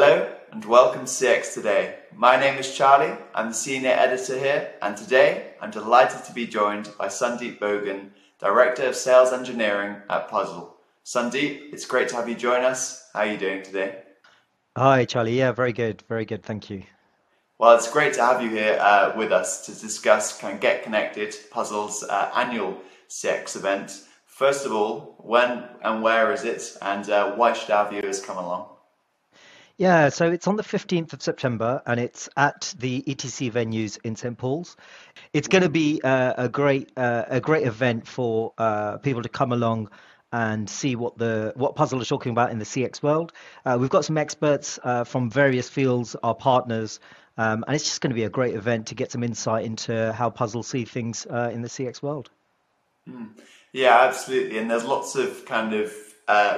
Hello and welcome to CX Today. My name is Charlie, I'm the senior editor here, and today I'm delighted to be joined by Sandeep Bogan, Director of Sales Engineering at Puzzel. Sandeep, it's great to have you join us. How are you doing today? Hi, Charlie. Yeah, very good. Very good. Thank you. Well, it's great to have you here uh, with us to discuss kind of Get Connected, Puzzel's uh, annual CX event. First of all, when and where is it, and uh, why should our viewers come along? Yeah, so it's on the 15th of September and it's at the ETC venues in St. Paul's. It's going to be uh, a great uh, a great event for uh, people to come along and see what the what Puzzel is talking about in the CX world. Uh, we've got some experts uh, from various fields, our partners, um, and it's just going to be a great event to get some insight into how Puzzel see things uh, in the CX world. Mm. Yeah, absolutely. And there's lots of kind of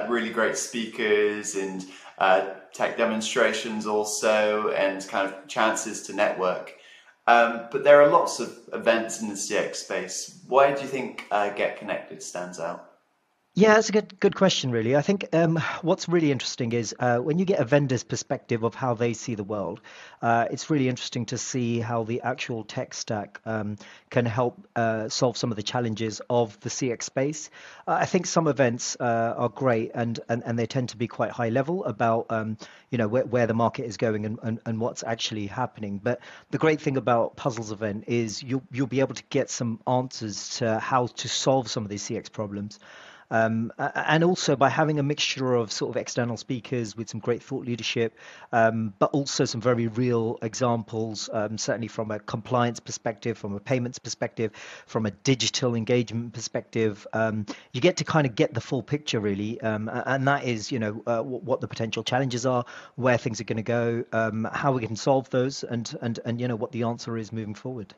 really great speakers and uh, tech demonstrations also, and kind of chances to network. Um, but there are lots of events in the CX space. Why do you think uh, Get Connected stands out? Yeah, that's a good good question, really. I think um, what's really interesting is uh, when you get a vendor's perspective of how they see the world, uh, it's really interesting to see how the actual tech stack um, can help uh, solve some of the challenges of the CX space. Uh, I think some events uh, are great and, and, and they tend to be quite high level about um, you know where, where the market is going and, and, and what's actually happening. But the great thing about Puzzels event is you'll you'll be able to get some answers to how to solve some of these CX problems. Um, and also by having a mixture of sort of external speakers with some great thought leadership, um, but also some very real examples, um, certainly from a compliance perspective, from a payments perspective, from a digital engagement perspective. Um, you get to kind of get the full picture really, um, and that is, you know, uh, what the potential challenges are, where things are going to go, um, how we can solve those, and and and you know what the answer is moving forward.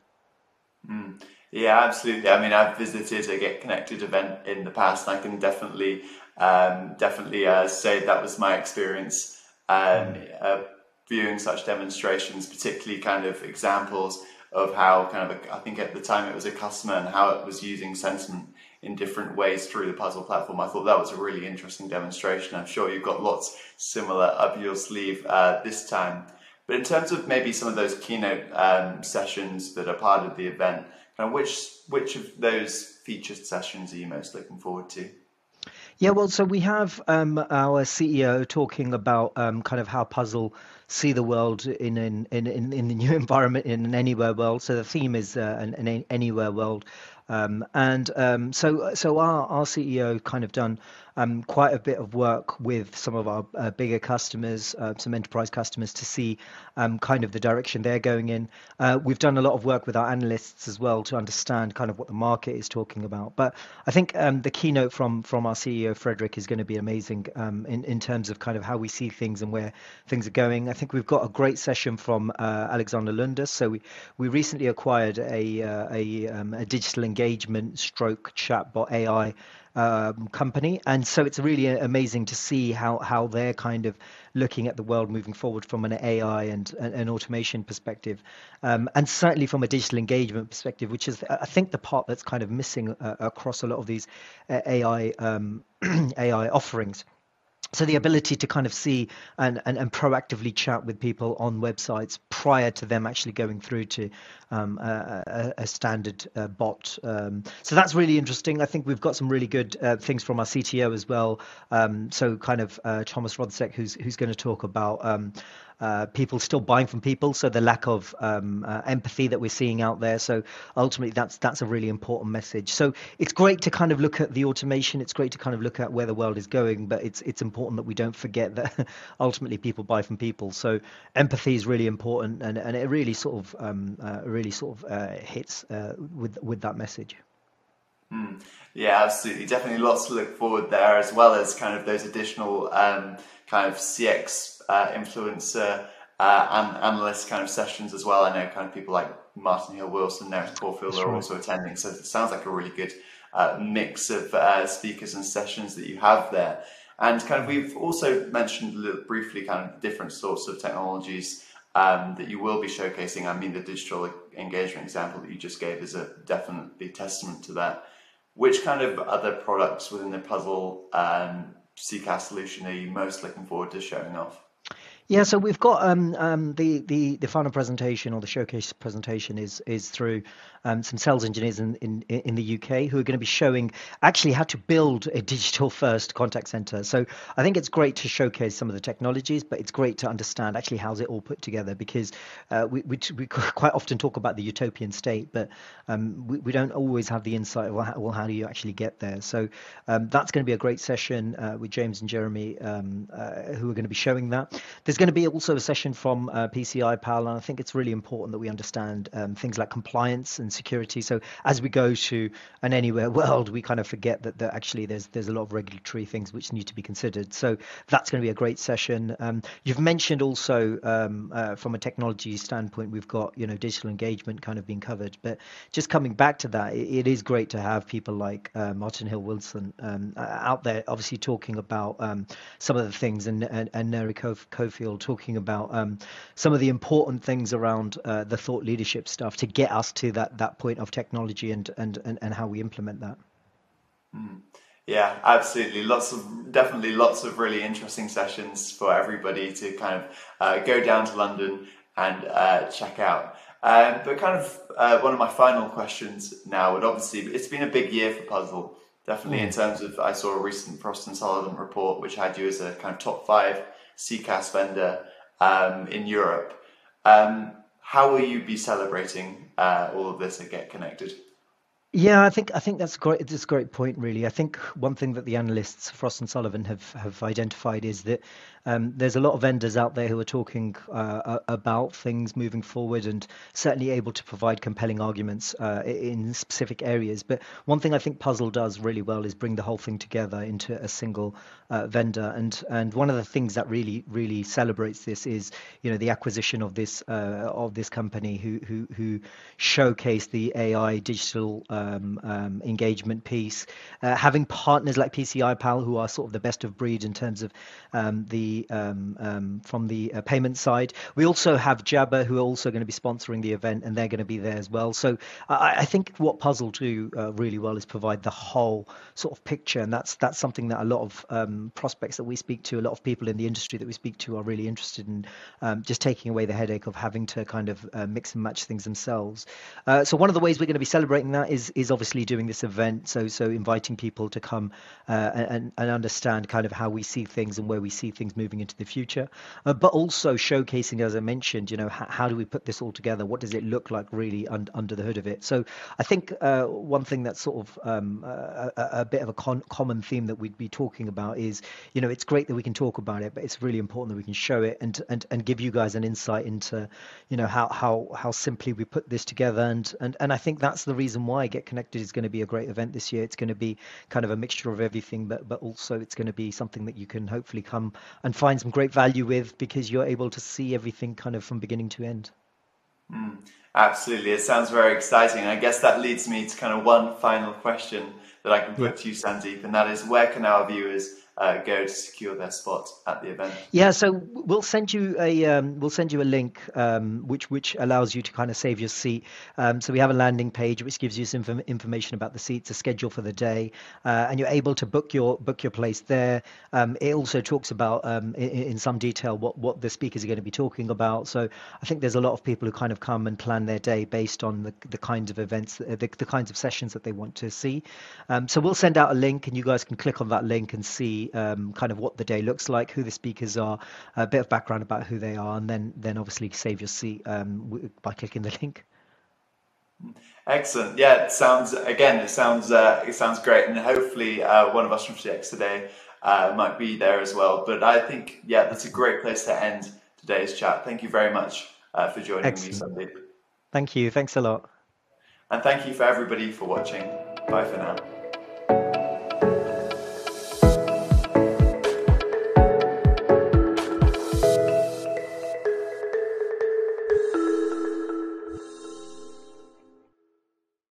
Mm. Yeah, absolutely. I mean, I've visited a Get Connected event in the past, and I can definitely, um, definitely uh, say that was my experience um, uh, viewing such demonstrations, particularly kind of examples of how kind of a, I think at the time it was a customer and how it was using sentiment in different ways through the Puzzel platform. I thought that was a really interesting demonstration. I'm sure you've got lots similar up your sleeve uh, this time. But in terms of maybe some of those keynote um, sessions that are part of the event, kind of which which of those featured sessions are you most looking forward to? Yeah, well, so we have um, our CEO talking about um, kind of how Puzzel see the world in in, in, in the new environment in an anywhere world. So the theme is uh, an, an anywhere world. Um, and um, so, so our, our CEO kind of done um, quite a bit of work with some of our uh, bigger customers, uh, some enterprise customers, to see um, kind of the direction they're going in. Uh, we've done a lot of work with our analysts as well to understand kind of what the market is talking about. But I think um, the keynote from from our CEO Frederick is going to be amazing um, in in terms of kind of how we see things and where things are going. I think we've got a great session from uh, Alexander Lundus. So we we recently acquired a uh, a, um, a digital engagement stroke chatbot AI um, company, and so it's really amazing to see how how they're kind of looking at the world moving forward from an AI and an automation perspective, um, and certainly from a digital engagement perspective, which is I think the part that's kind of missing uh, across a lot of these uh, AI um, AI offerings so the ability to kind of see and, and, and, proactively chat with people on websites prior to them actually going through to um, a, a, standard uh, bot. Um, so that's really interesting. I think we've got some really good uh, things from our CTO as well. Um, so kind of uh, Thomas Rodsek, who's who's going to talk about um, uh, people still buying from people, so the lack of um, uh, empathy that we're seeing out there. So ultimately, that's that's a really important message. So it's great to kind of look at the automation. It's great to kind of look at where the world is going, but it's it's important that we don't forget that ultimately people buy from people. So empathy is really important, and, and it really sort of um, uh, really sort of uh, hits uh, with with that message. Mm. Yeah, absolutely. Definitely lots to look forward there, as well as kind of those additional um, kind of CX uh, influencer uh, and analyst kind of sessions as well. I know kind of people like Martin Hill Wilson, Nerys Corfield are also attending. So it sounds like a really good uh, mix of uh, speakers and sessions that you have there. And kind of we've also mentioned a little briefly kind of different sorts of technologies um, that you will be showcasing. I mean, the digital engagement example that you just gave is a definitely testament to that. Which kind of other products within the Puzzel um, CCaaS solution are you most looking forward to showing off? Yeah, so we've got um, um, the, the the final presentation or the showcase presentation is is through um, some sales engineers in, in in the UK who are going to be showing actually how to build a digital first contact center. So I think it's great to showcase some of the technologies, but it's great to understand actually how's it all put together because uh, we, we we quite often talk about the utopian state, but um, we, we don't always have the insight of well how, well, how do you actually get there. So um, that's going to be a great session uh, with James and Jeremy um, uh, who are going to be showing that. There's going to be also a session from uh, PCI Pal, and I think it's really important that we understand um, things like compliance and security. So as we go to an anywhere world, we kind of forget that, that actually there's there's a lot of regulatory things which need to be considered. So that's going to be a great session. Um, you've mentioned also um, uh, from a technology standpoint, we've got you know digital engagement kind of being covered, but just coming back to that, it, it is great to have people like uh, Martin Hill Wilson um, out there, obviously talking about um, some of the things, and and, and Nerys Talking about um, some of the important things around uh, the thought leadership stuff to get us to that that point of technology and and and, and how we implement that. Mm. Yeah, absolutely. Lots of definitely lots of really interesting sessions for everybody to kind of uh, go down to London and uh, check out. Um, but kind of uh, one of my final questions now would obviously it's been a big year for Puzzel. Definitely mm. in terms of I saw a recent Frost and Sullivan report which had you as a kind of top five CCaaS vendor um, in Europe. Um, how will you be celebrating uh, all of this at Get Connected? Yeah, I think I think that's great. It's a great point, really. I think one thing that the analysts Frost and Sullivan have have identified is that um, there's a lot of vendors out there who are talking uh, about things moving forward and certainly able to provide compelling arguments uh, in specific areas. But one thing I think Puzzel does really well is bring the whole thing together into a single uh, vendor. And and one of the things that really really celebrates this is you know the acquisition of this uh, of this company who who who showcase the AI digital um, um, engagement piece, uh, having partners like PCI Pal who are sort of the best of breed in terms of um, the um, um, from the uh, payment side. We also have Jabra, who are also going to be sponsoring the event, and they're going to be there as well. So I, I think what Puzzel do uh, really well is provide the whole sort of picture, and that's that's something that a lot of prospects that we speak to, a lot of people in the industry that we speak to, are really interested in, just taking away the headache of having to kind of uh, mix and match things themselves. Uh, so one of the ways we're going to be celebrating that is is obviously doing this event. So so inviting people to come uh, and and understand kind of how we see things and where we see things moving into the future, uh, but also showcasing, as I mentioned, you know, how, how, do we put this all together? What does it look like really un- under the hood of it? So I think uh, one thing that's sort of um, a, a, bit of a con- common theme that we'd be talking about is, you know, it's great that we can talk about it, but it's really important that we can show it and and, and give you guys an insight into, you know, how how how simply we put this together. And and and I think that's the reason why Get Connected is going to be a great event this year. It's going to be kind of a mixture of everything, but but also it's going to be something that you can hopefully come and and find some great value with because you're able to see everything kind of from beginning to end. Mm, absolutely. It sounds very exciting. I guess that leads me to kind of one final question that I can put yeah. to you, Sandeep, and that is where can our viewers uh, go to secure their spot at the event? Yeah, so we'll send you a um, we'll send you a link um, which which allows you to kind of save your seat. Um, so we have a landing page which gives you some information about the seats, a schedule for the day, uh, and you're able to book your book your place there. Um, it also talks about um, in, in, some detail what what the speakers are going to be talking about. So I think there's a lot of people who kind of come and plan their day based on the, the kinds of events, the, the kinds of sessions that they want to see. Um, so we'll send out a link, and you guys can click on that link and see um, kind of what the day looks like, who the speakers are, a bit of background about who they are, and then then obviously save your seat um, by clicking the link. Excellent. Yeah, it sounds again. It sounds uh, it sounds great, and hopefully uh, one of us from CX today uh, might be there as well. But I think yeah, that's a great place to end today's chat. Thank you very much uh, for joining Excellent. me, Sandeep. Thank you. Thanks a lot. And thank you for everybody for watching. Bye for now.